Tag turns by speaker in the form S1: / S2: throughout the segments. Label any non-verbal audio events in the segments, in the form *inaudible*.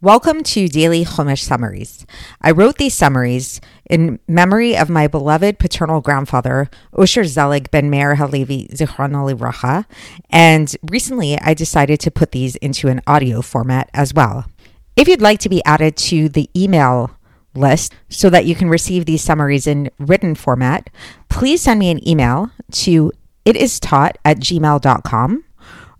S1: Welcome to Daily Chumash Summaries. I wrote these summaries in memory of my beloved paternal grandfather, Osher Zelig ben Meir Halevi Zichrono Livracha, and recently I decided to put these into an audio format as well. If you'd like to be added to the email list so that you can receive these summaries in written format, please send me an email to itistaught at gmail.com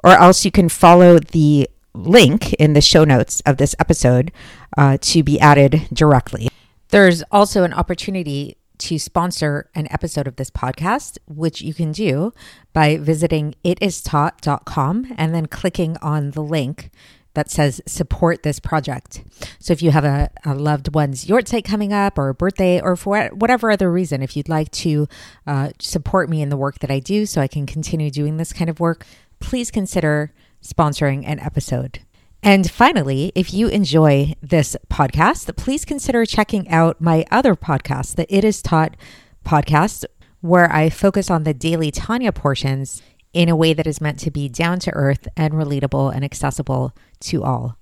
S1: or else you can follow the link in the show notes of this episode uh, to be added directly. There's also an opportunity to sponsor an episode of this podcast, which you can do by visiting itistaught.com and then clicking on the link that says support this project. So if you have a, a loved one's yahrzeit coming up or a birthday or for whatever other reason, if you'd like to uh, support me in the work that I do so I can continue doing this kind of work, please consider sponsoring an episode. And finally, if you enjoy this podcast, please consider checking out my other podcast, the It Is Taught podcast, where I focus on the daily Tanya portions in a way that is meant to be down to earth and relatable and accessible to all.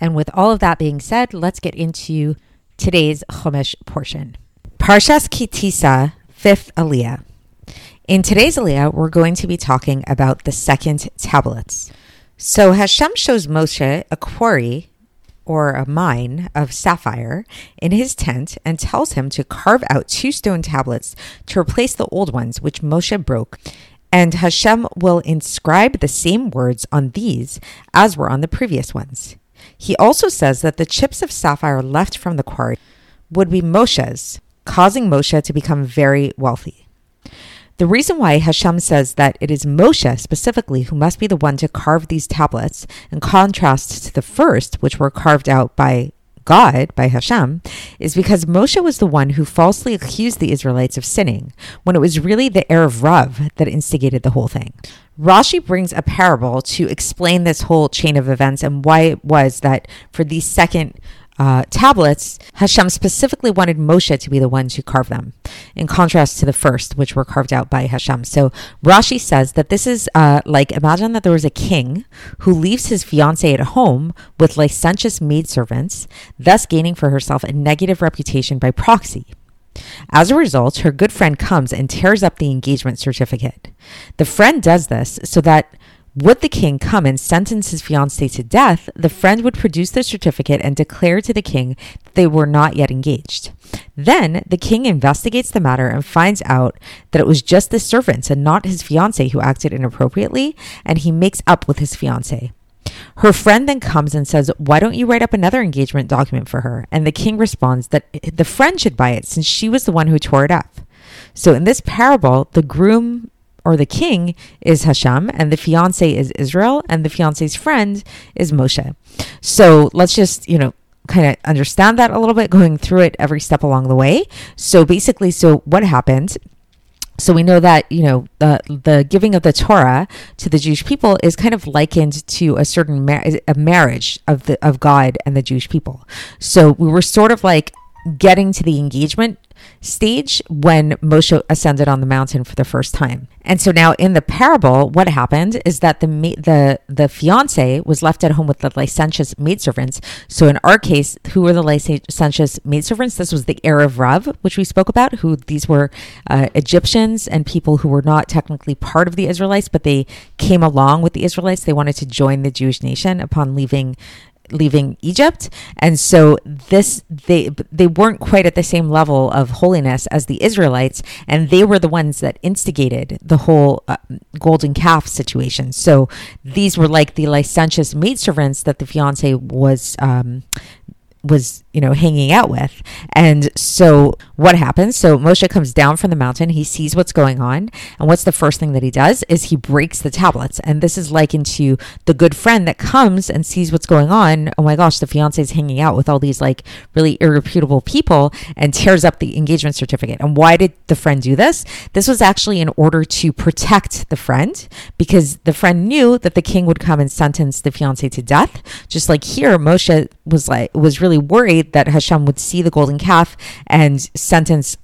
S1: And with all of that being said, let's get into today's Chumash portion. Parshas Ki Tisa, fifth Aliyah. In today's Aliyah, we're going to be talking about the second tablets. So Hashem shows Moshe a quarry or a mine of sapphire in his tent and tells him to carve out two stone tablets to replace the old ones which Moshe broke. And Hashem will inscribe the same words on these as were on the previous ones. He also says that the chips of sapphire left from the quarry would be Moshe's, causing Moshe to become very wealthy. The reason why Hashem says that it is Moshe specifically who must be the one to carve these tablets, in contrast to the first, which were carved out by God, by Hashem, is because Moshe was the one who falsely accused the Israelites of sinning, when it was really the Erev Rav that instigated the whole thing. Rashi brings a parable to explain this whole chain of events and why it was that for the second uh, tablets, Hashem specifically wanted Moshe to be the one to carve them, in contrast to the first, which were carved out by Hashem. So Rashi says that this is uh, like imagine that there was a king who leaves his fiancee at home with licentious maidservants, thus gaining for herself a negative reputation by proxy. As a result, her good friend comes and tears up the engagement certificate. The friend does this so that would the king come and sentence his fiancée to death, the friend would produce the certificate and declare to the king that they were not yet engaged. Then the king investigates the matter and finds out that it was just the servants and not his fiancée who acted inappropriately, and he makes up with his fiancée. Her friend then comes and says, Why don't you write up another engagement document for her? And the king responds that the friend should buy it since she was the one who tore it up. So in this parable, the groom or the king is Hashem, and the fiance is Israel, and the fiance's friend is Moshe. So let's just, you know, kind of understand that a little bit, going through it every step along the way. So basically, so what happened? So we know that you know the the giving of the Torah to the Jewish people is kind of likened to a certain mar- a marriage of the of God and the Jewish people. So we were sort of like getting to the engagement stage when Moshe ascended on the mountain for the first time. And so now in the parable, what happened is that the the the fiance was left at home with the licentious maidservants. So in our case, who were the licentious maidservants? This was the Erev Rav, which we spoke about. Who these were uh, Egyptians and people who were not technically part of the Israelites, but they came along with the Israelites. They wanted to join the Jewish nation upon leaving leaving Egypt. And so this they they weren't quite at the same level of holiness as the Israelites and they were the ones that instigated the whole uh, golden calf situation. So these were like the licentious maidservants that the fiance was um, was you know hanging out with. And so what happens? So moshe comes down from the mountain. He sees what's going on. And what's the first thing that he does is he breaks the tablets. And this is likened to the good friend that comes and sees what's going on. Oh my gosh the fiance is hanging out with all these like really irreputable people and tears up the engagement certificate. And why did the friend do this? This was actually in order to protect the friend because the friend knew that the king would come and sentence the fiance to death. Just like here moshe was like was really worried that Hashem would see the golden calf and sentence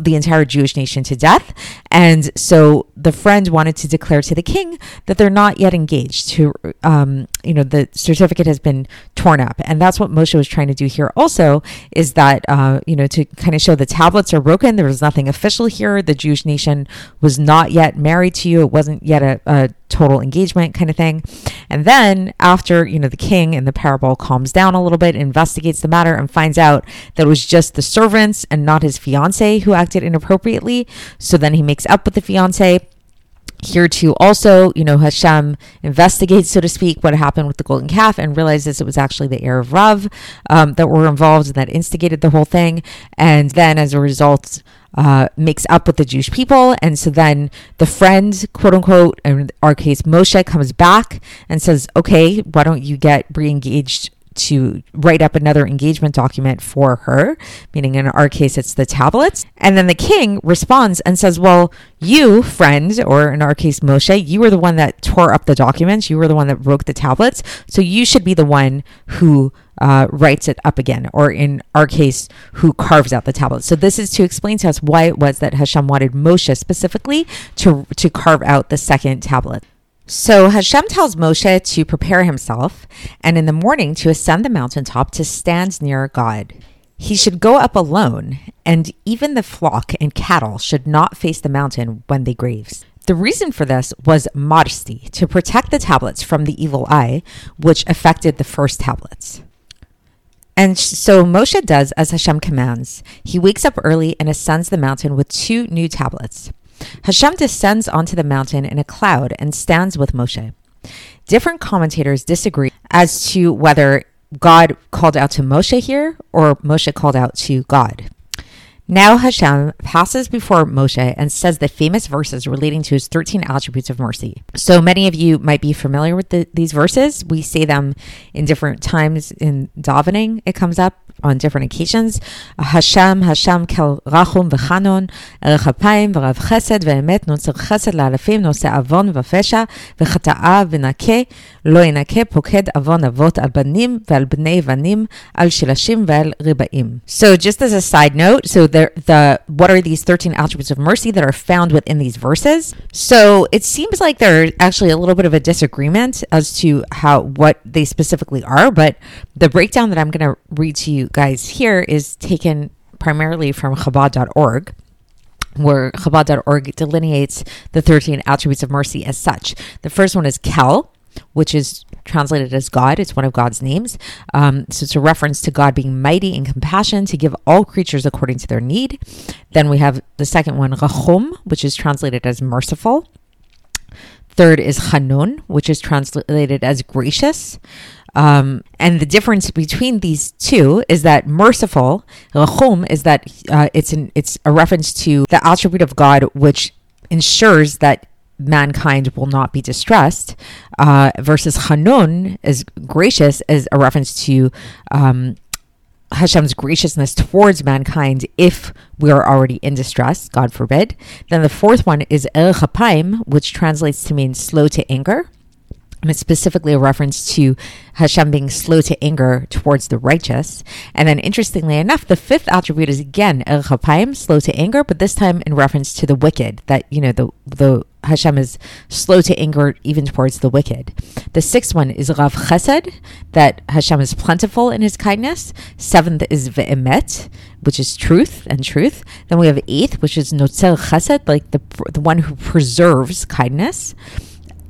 S1: the entire Jewish nation to death. And so the friend wanted to declare to the king that they're not yet engaged. To um, you know, the certificate has been torn up, and that's what Moshe was trying to do here. Also, is that uh, you know to kind of show the tablets are broken. There was nothing official here. The Jewish nation was not yet married to you. It wasn't yet a, a total engagement kind of thing. And then after, you know, the king in the parable calms down a little bit, investigates the matter and finds out that it was just the servants and not his fiance who acted inappropriately. So then he makes up with the fiance here too also you know hashem investigates so to speak what happened with the golden calf and realizes it was actually the erev rav um, that were involved and that instigated the whole thing and then as a result uh, makes up with the Jewish people. And so then the friend, quote unquote, in our case, Moshe comes back and says, okay, why don't you get re engaged to write up another engagement document for her, meaning in our case, it's the tablets. And then the king responds and says, Well, you, friend, or in our case, Moshe, you were the one that tore up the documents. You were the one that broke the tablets. So you should be the one who uh, writes it up again, or in our case, who carves out the tablet. So this is to explain to us why it was that Hashem wanted Moshe specifically to to carve out the second tablet. So Hashem tells Moshe to prepare himself, and in the morning to ascend the mountaintop to stand near God. He should go up alone, and even the flock and cattle should not face the mountain when they graze. The reason for this was modesty, to protect the tablets from the evil eye, which affected the first tablets. And so Moshe does as Hashem commands. He wakes up early and ascends the mountain with two new tablets. Hashem descends onto the mountain in a cloud and stands with Moshe. Different commentators disagree as to whether God called out to Moshe here or Moshe called out to God. Now Hashem passes before Moshe and says the famous verses relating to his 13 attributes of mercy. So many of you might be familiar with the, these verses. We say them in different times in davening. It comes up on different occasions. Hashem, Hashem kel rachum v'chanon, erech apayim v'rav chesed v'emet, notzer chesed la'alafim, nose avon v'fesha, v'chata'a v'nake, lo ינקה פוקד avon avot al banim ve'al bnei vanim, al shilashim ve'al ribaim. So just as a side note, so the, the what are these 13 attributes of mercy that are found within these verses? So it seems like there's actually a little bit of a disagreement as to how what they specifically are, but the breakdown that I'm going to read to you guys here is taken primarily from Chabad.org where Chabad.org delineates the 13 attributes of mercy as such. The first one is Kel, which is translated as God. It's one of God's names. Um, so it's a reference to God being mighty in compassion to give all creatures according to their need. Then we have the second one, Rachum, which is translated as merciful. Third is Hanun, which is translated as gracious. Um, and the difference between these two is that merciful, rachum, is that uh, it's an, it's a reference to the attribute of God which ensures that mankind will not be distressed, uh, versus Hanun is gracious is a reference to um, Hashem's graciousness towards mankind if we are already in distress, God forbid. Then the fourth one is Erech Apayim, which translates to mean slow to anger. And it's specifically a reference to Hashem being slow to anger towards the righteous. And then, interestingly enough, the fifth attribute is again Erech Apayim, slow to anger, but this time in reference to the wicked. That you know the the Hashem is slow to anger even towards the wicked. The sixth one is Rav Chesed, that Hashem is plentiful in His kindness. Seventh is Ve'emet, which is truth and truth. Then we have eighth, which is Notzer Chesed, like the the one who preserves kindness.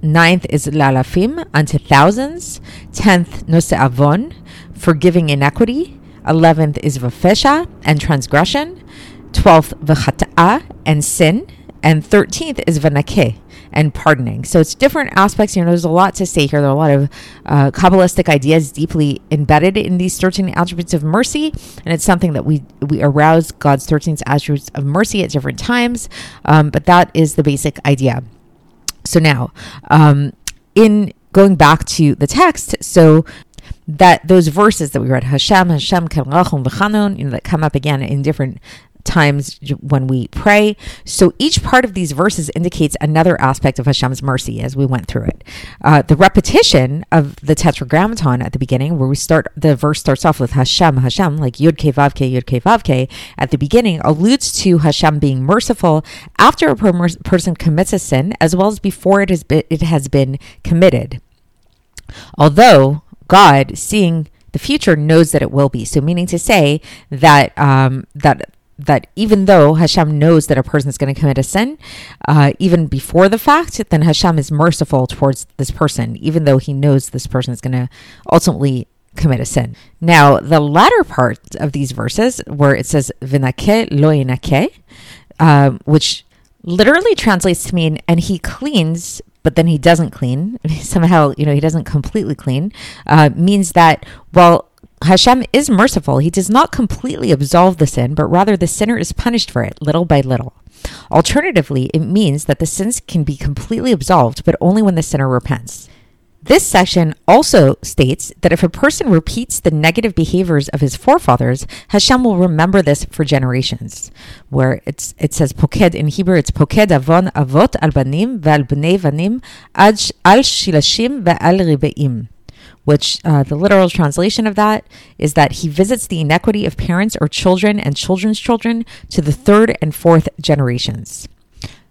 S1: Ninth is lalafim, unto thousands. Tenth, nose avon, forgiving inequity. Eleventh is vafesha, and transgression. Twelfth, v'chata'a, and sin. And thirteenth is vanake, and pardoning. So it's different aspects. You know, there's a lot to say here. There are a lot of uh, Kabbalistic ideas deeply embedded in these 13 attributes of mercy. And it's something that we, we arouse God's 13 attributes of mercy at different times. Um, but that is the basic idea. So now, um, in going back to the text, so that those verses that we read, Hashem, Hashem, V'chanon, you know, that come up again in different times when we pray. So each part of these verses indicates another aspect of Hashem's mercy as we went through it. Uh, the repetition of the Tetragrammaton at the beginning, where we start, the verse starts off with Hashem, Hashem, like Yud Ke Vav Ke, Yud Ke Vav Ke, at the beginning, alludes to Hashem being merciful after a per- person commits a sin, as well as before it has been, it has been committed. Although God, seeing the future, knows that it will be. So, meaning to say that um, that that even though Hashem knows that a person is going to commit a sin, uh, even before the fact, then Hashem is merciful towards this person, even though he knows this person is going to ultimately commit a sin. Now, the latter part of these verses, where it says "vinake lo yinake," uh, which literally translates to mean "and he cleans." But then he doesn't clean. *laughs* Somehow, you know, he doesn't completely clean. Uh, means that well, Hashem is merciful. He does not completely absolve the sin, but rather the sinner is punished for it little by little. Alternatively, it means that the sins can be completely absolved, but only when the sinner repents. This section also states that if a person repeats the negative behaviors of his forefathers, Hashem will remember this for generations. Where it's it says poked in Hebrew, it's poked avon avot al banim ve'al bnei vanim al shilashim ve'al ribeim which uh, the literal translation of that is that he visits the inequity of parents or children and children's children to the third and fourth generations.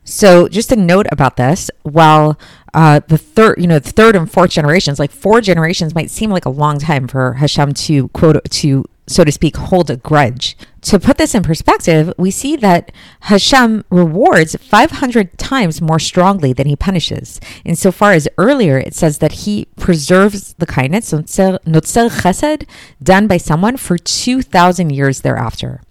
S1: So, just a note about this: while uh, the third, you know, the third and fourth generations, like four generations, might seem like a long time for Hashem to quote to so to speak, hold a grudge. To put this in perspective, we see that Hashem rewards 500 times more strongly than he punishes. Insofar as earlier it says that he preserves the kindness, chesed, done by someone for 2,000 years thereafter.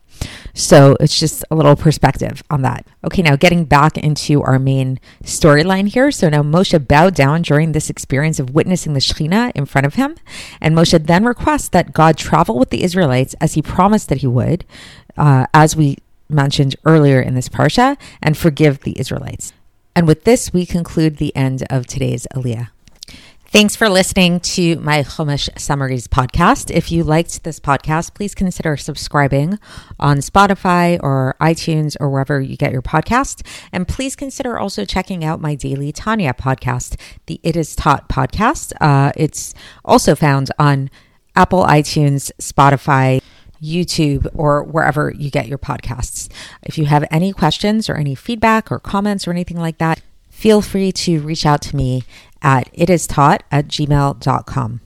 S1: So it's just a little perspective on that. Okay, now getting back into our main storyline here. So now Moshe bowed down during this experience of witnessing the Shekhinah in front of him. And Moshe then requests that God travel with the Israelites as he promised that he would, uh, as we mentioned earlier in this parsha, and forgive the Israelites. And with this, we conclude the end of today's Aliyah. Thanks for listening to my Chumash Summaries podcast. If you liked this podcast, please consider subscribing on Spotify or iTunes or wherever you get your podcast. And please consider also checking out my daily Tanya podcast, the It Is Taught podcast. Uh, it's also found on Apple, iTunes, Spotify. YouTube, or wherever you get your podcasts. If you have any questions or any feedback or comments or anything like that, feel free to reach out to me at itistaught at gmail.com.